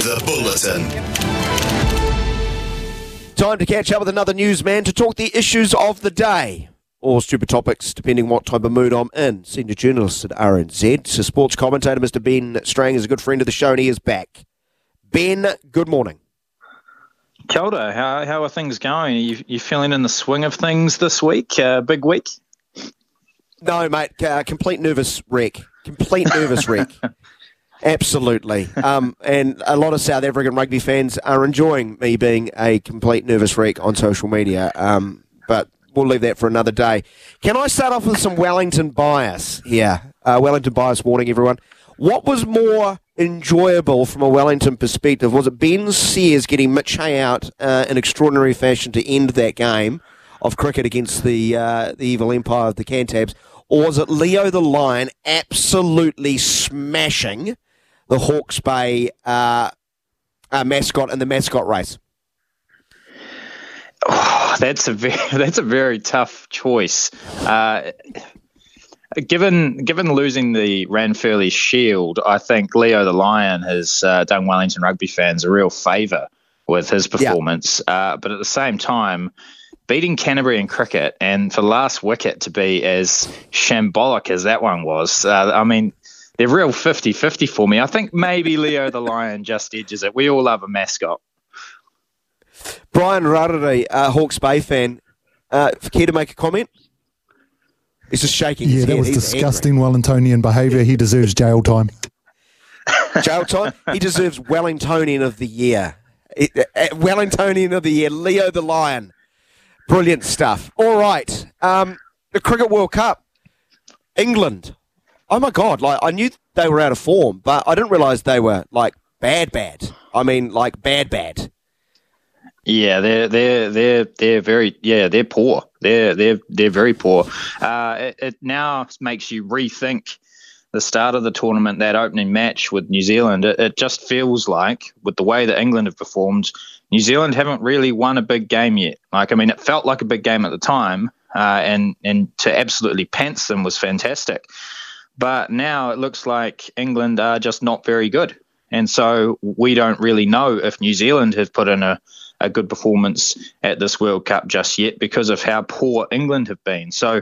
The Bulletin. Time to catch up with another newsman to talk the issues of the day. Or stupid topics, depending what type of mood I'm in. Senior journalist at RNZ. So sports commentator Mr. Ben Strang is a good friend of the show and he is back. Ben, good morning. Kia ora. How, how are things going? Are you, you feeling in the swing of things this week? Uh, big week? No, mate. Uh, complete nervous wreck. Complete nervous wreck. Absolutely. Um, and a lot of South African rugby fans are enjoying me being a complete nervous wreck on social media. Um, but we'll leave that for another day. Can I start off with some Wellington bias here? Uh, Wellington bias warning, everyone. What was more enjoyable from a Wellington perspective? Was it Ben Sears getting Mitch Hay out uh, in extraordinary fashion to end that game of cricket against the uh, the evil empire of the Cantabs? Or was it Leo the Lion absolutely smashing the Hawke's Bay uh, uh, mascot in the mascot race? Oh, that's a very that's a very tough choice. Uh, given given losing the Ranfurly Shield, I think Leo the Lion has uh, done Wellington rugby fans a real favour with his performance. Yeah. Uh, but at the same time, beating Canterbury in cricket and for the last wicket to be as shambolic as that one was, uh, I mean, they're real 50 50 for me. I think maybe Leo the Lion just edges it. We all love a mascot. Brian Rarere, uh, Hawke's Bay fan, uh, care to make a comment? He's just shaking. Yeah, that was He's disgusting Wellingtonian behaviour. He deserves jail time. jail time. He deserves Wellingtonian of the year. It, uh, Wellingtonian of the year, Leo the Lion. Brilliant stuff. All right, um, the Cricket World Cup, England. Oh my God! Like I knew they were out of form, but I didn't realise they were like bad, bad. I mean, like bad, bad. Yeah, they're they're they're they're very yeah they're poor. They're they're they're very poor. Uh, it, it, now makes you rethink the start of the tournament. That opening match with New Zealand, it, it just feels like with the way that England have performed, New Zealand haven't really won a big game yet. Like I mean, it felt like a big game at the time, uh, and and to absolutely pants them was fantastic. But now it looks like England are just not very good, and so we don't really know if New Zealand have put in a a good performance at this World Cup just yet because of how poor England have been. So,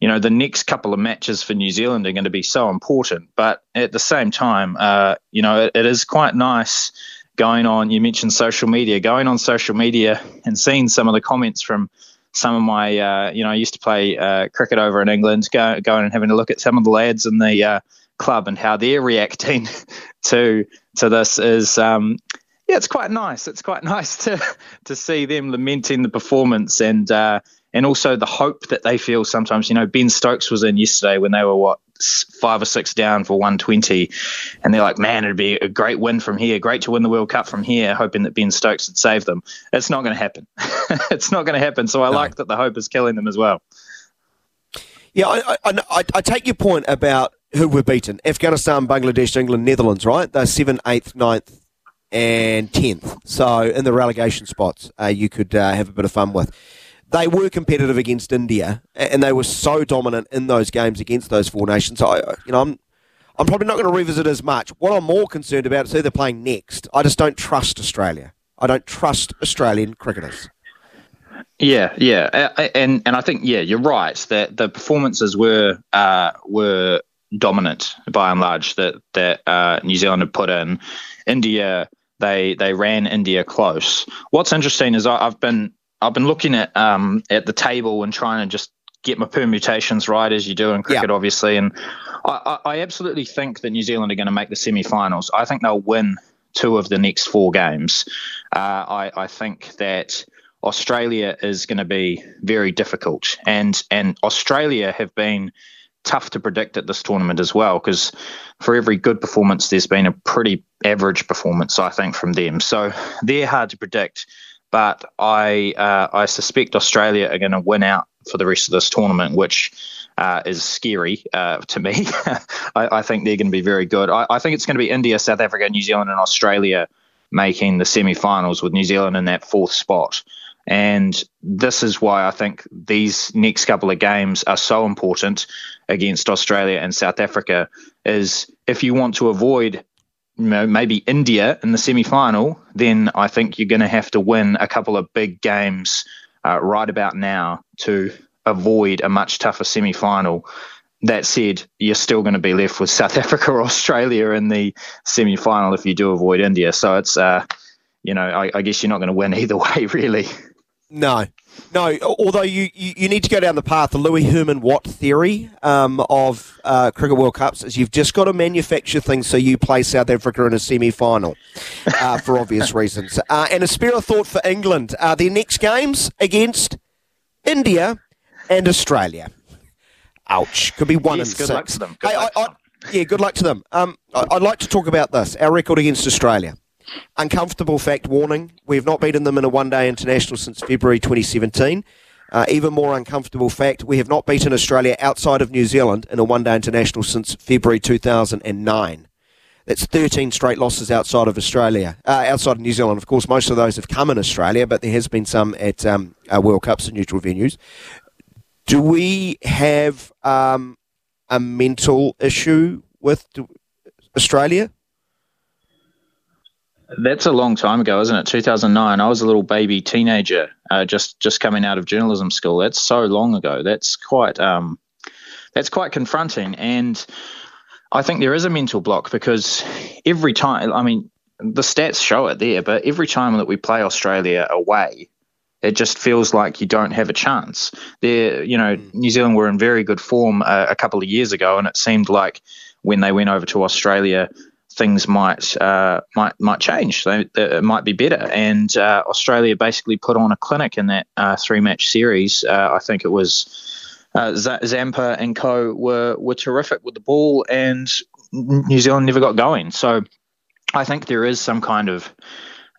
you know, the next couple of matches for New Zealand are going to be so important. But at the same time, uh, you know, it, it is quite nice going on. You mentioned social media, going on social media and seeing some of the comments from some of my, uh, you know, I used to play uh, cricket over in England, go, going and having a look at some of the lads in the uh, club and how they're reacting to to this is um, yeah, it's quite nice. It's quite nice to to see them lamenting the performance and uh, and also the hope that they feel sometimes. You know, Ben Stokes was in yesterday when they were what five or six down for 120, and they're like, man, it'd be a great win from here, great to win the World Cup from here, hoping that Ben Stokes would save them. It's not going to happen. it's not going to happen. So I no. like that the hope is killing them as well. Yeah, I, I, I, take your point about who we're beaten: Afghanistan, Bangladesh, England, Netherlands. Right? They're seventh, eighth, ninth, and 10th. So in the relegation spots, uh, you could uh, have a bit of fun with. They were competitive against India, and they were so dominant in those games against those four nations. So, you know, I'm, I'm probably not going to revisit as much. What I'm more concerned about is who they're playing next. I just don't trust Australia. I don't trust Australian cricketers. Yeah, yeah, and and I think yeah, you're right that the performances were uh, were dominant by and large that that uh, New Zealand had put in. India they they ran India close. What's interesting is I, have been I've been looking at um, at the table and trying to just get my permutations right as you do in cricket, yeah. obviously. And I, I, absolutely think that New Zealand are going to make the semi-finals. I think they'll win two of the next four games. Uh, I, I think that Australia is going to be very difficult, and and Australia have been tough to predict at this tournament as well because for every good performance, there's been a pretty average performance, I think, from them. So they're hard to predict, but I uh, I suspect Australia are going to win out for the rest of this tournament, which uh, is scary uh, to me. I, I, think they're going to be very good. I, I think it's going to be India, South Africa, New Zealand, and Australia making the semi-finals with New Zealand in that fourth spot. And this is why I think these next couple of games are so important against Australia and South Africa. Is if you want to avoid maybe India in the semi final, then I think you're going to have to win a couple of big games uh, right about now to avoid a much tougher semi final. That said, you're still going to be left with South Africa or Australia in the semi final if you do avoid India. So it's, uh, you know, I, I guess you're not going to win either way, really. No, no. Although you, you, you, need to go down the path, the Louis Herman Watt theory um, of uh, cricket World Cups is you've just got to manufacture things so you play South Africa in a semi-final uh, for obvious reasons. Uh, and a spare of thought for England. Uh, their next games against India and Australia. Ouch. Could be one yes, and good six. Luck to them. Good hey, I, I, yeah, good luck to them. Um, I, I'd like to talk about this. Our record against Australia. Uncomfortable fact warning. We have not beaten them in a one day international since February 2017. Uh, even more uncomfortable fact, we have not beaten Australia outside of New Zealand in a one day international since February 2009. That's 13 straight losses outside of Australia, uh, outside of New Zealand. Of course, most of those have come in Australia, but there has been some at um, uh, World Cups and neutral venues. Do we have um, a mental issue with Australia? That's a long time ago, isn't it? 2009. I was a little baby teenager, uh, just just coming out of journalism school. That's so long ago. That's quite um, that's quite confronting, and I think there is a mental block because every time, I mean, the stats show it there, but every time that we play Australia away, it just feels like you don't have a chance. There, you know, mm. New Zealand were in very good form uh, a couple of years ago, and it seemed like when they went over to Australia, things might uh, might might change. They, it might be better. And uh, Australia basically put on a clinic in that uh, three match series. Uh, I think it was uh, Zampa and co were were terrific with the ball, and New Zealand never got going. So I think there is some kind of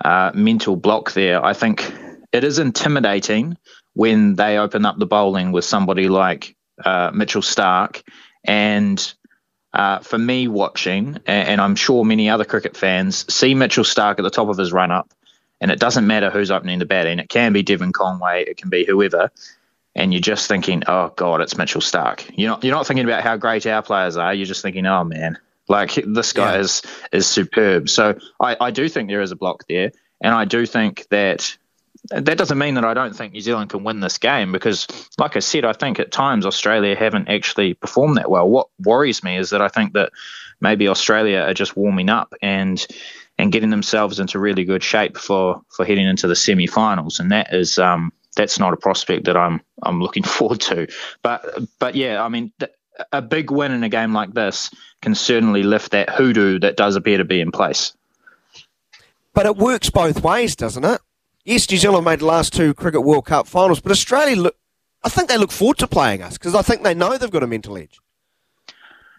uh, mental block there. I think it is intimidating when they open up the bowling with somebody like Mitchell Starc and uh, for me watching, and I'm sure many other cricket fans, see Mitchell Starc at the top of his run up, and it doesn't matter who's opening the batting. It can be Devon Conway, it can be whoever, and you're just thinking, oh God, it's Mitchell Starc. You're not you're not thinking about how great our players are. You're just thinking, oh man, like this guy yeah. is is superb. So I, I do think there is a block there, and I do think that that doesn't mean that I don't think New Zealand can win this game because, like I said, I think at times Australia haven't actually performed that well. What worries me is that I think that maybe Australia are just warming up and and getting themselves into really good shape for for heading into the semi-finals, and that is um, that's not a prospect that I'm I'm looking forward to. But but yeah, I mean. Th- a big win in a game like this can certainly lift that hoodoo that does appear to be in place. But it works both ways, doesn't it? Yes, New Zealand made the last two Cricket World Cup finals, but Australia look. I think they look forward to playing us because I think they know they've got a mental edge.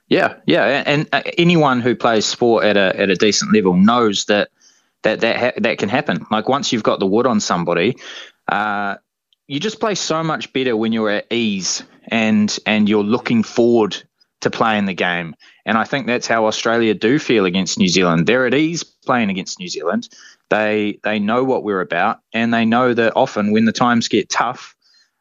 Yeah, yeah, and, uh, anyone who plays sport at a at a decent level knows that that that ha- that can happen. Like once you've got the wood on somebody, uh, you just play so much better when you're at ease and and you're looking forward to playing the game. And I think that's how Australia do feel against New Zealand. They're at ease playing against New Zealand. They they know what we're about, and they know that often when the times get tough,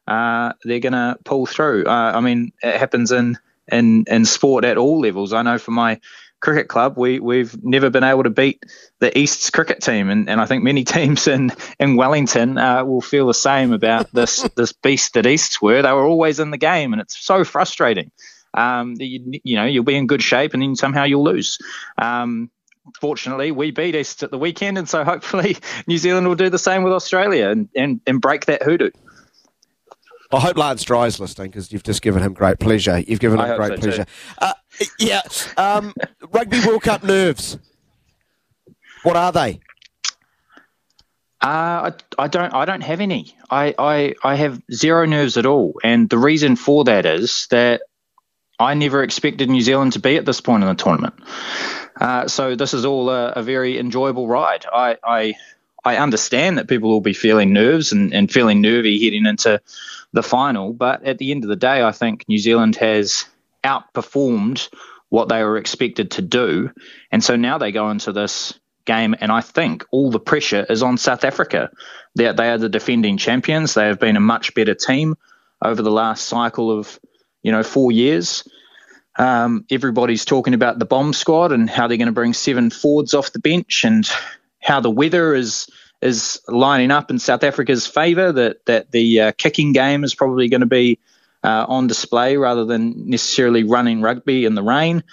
uh, they're going to pull through. Uh, I mean, it happens in, in in sport at all levels. I know for my cricket club, we we've never been able to beat the East's cricket team, and, and I think many teams in in Wellington uh, will feel the same about this this beast that Easts were. They were always in the game, and it's so frustrating. Um, you, you know, you'll be in good shape, and then somehow you'll lose. Um, fortunately, we beat East at the weekend, and so hopefully New Zealand will do the same with Australia and, and, and break that hoodoo. I hope Lance Dry's listening because you've just given him great pleasure. You've given him great so pleasure. Uh, yeah. Um, Rugby World Cup nerves. What are they? Uh, I, I, don't. I don't have any. I, I I have zero nerves at all, and the reason for that is that I never expected New Zealand to be at this point in the tournament. Uh, so this is all a, a very enjoyable ride. I, I, I understand that people will be feeling nerves and, and feeling nervy heading into the final, but at the end of the day, I think New Zealand has outperformed what they were expected to do, and so now they go into this game, and I think all the pressure is on South Africa. They, they are the defending champions. They have been a much better team over the last cycle of you know four years Um, everybody's talking about the bomb squad and how they're going to bring seven forwards off the bench and how the weather is is lining up in South Africa's favour. That that the uh, kicking game is probably going to be uh, on display rather than necessarily running rugby in the rain.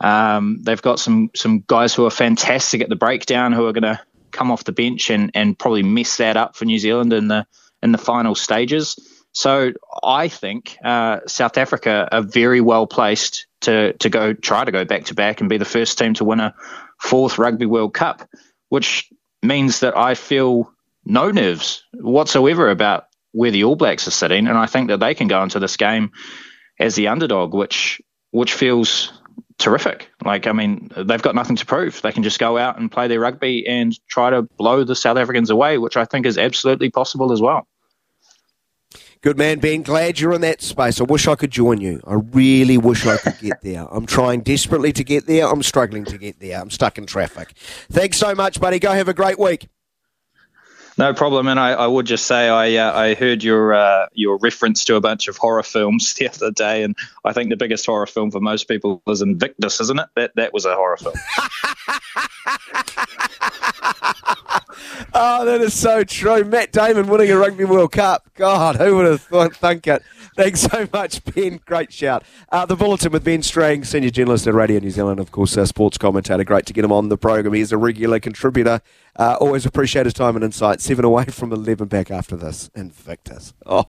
Um, they've got some some guys who are fantastic at the breakdown who are going to come off the bench and, and probably mess that up for New Zealand in the in the final stages. So I think uh, South Africa are very well placed to to go try to go back to back and be the first team to win a fourth Rugby World Cup, which means that I feel no nerves whatsoever about where the All Blacks are sitting, and I think that they can go into this game as the underdog, which which feels terrific. Like, I mean, they've got nothing to prove. They can just go out and play their rugby and try to blow the South Africans away, which I think is absolutely possible as well. Good man, Ben. Glad you're in that space. I wish I could join you. I really wish I could get there. I'm trying desperately to get there. I'm struggling to get there. I'm stuck in traffic. Thanks so much, buddy. Go have a great week. No problem, and I, I would just say I uh, I heard your uh, your reference to a bunch of horror films the other day, and I think the biggest horror film for most people is Invictus, isn't it? That that was a horror film. oh, that is so true. Matt Damon winning a Rugby World Cup. God, who would have thought, thunk it? Thanks so much, Ben. Great shout. Uh, the Bulletin with Ben Strang, senior journalist at Radio New Zealand, of course, uh, sports commentator. Great to get him on the program. He's a regular contributor. Uh, always appreciate his time and insight. Seven away from 11 back after this. Invictus. Oh.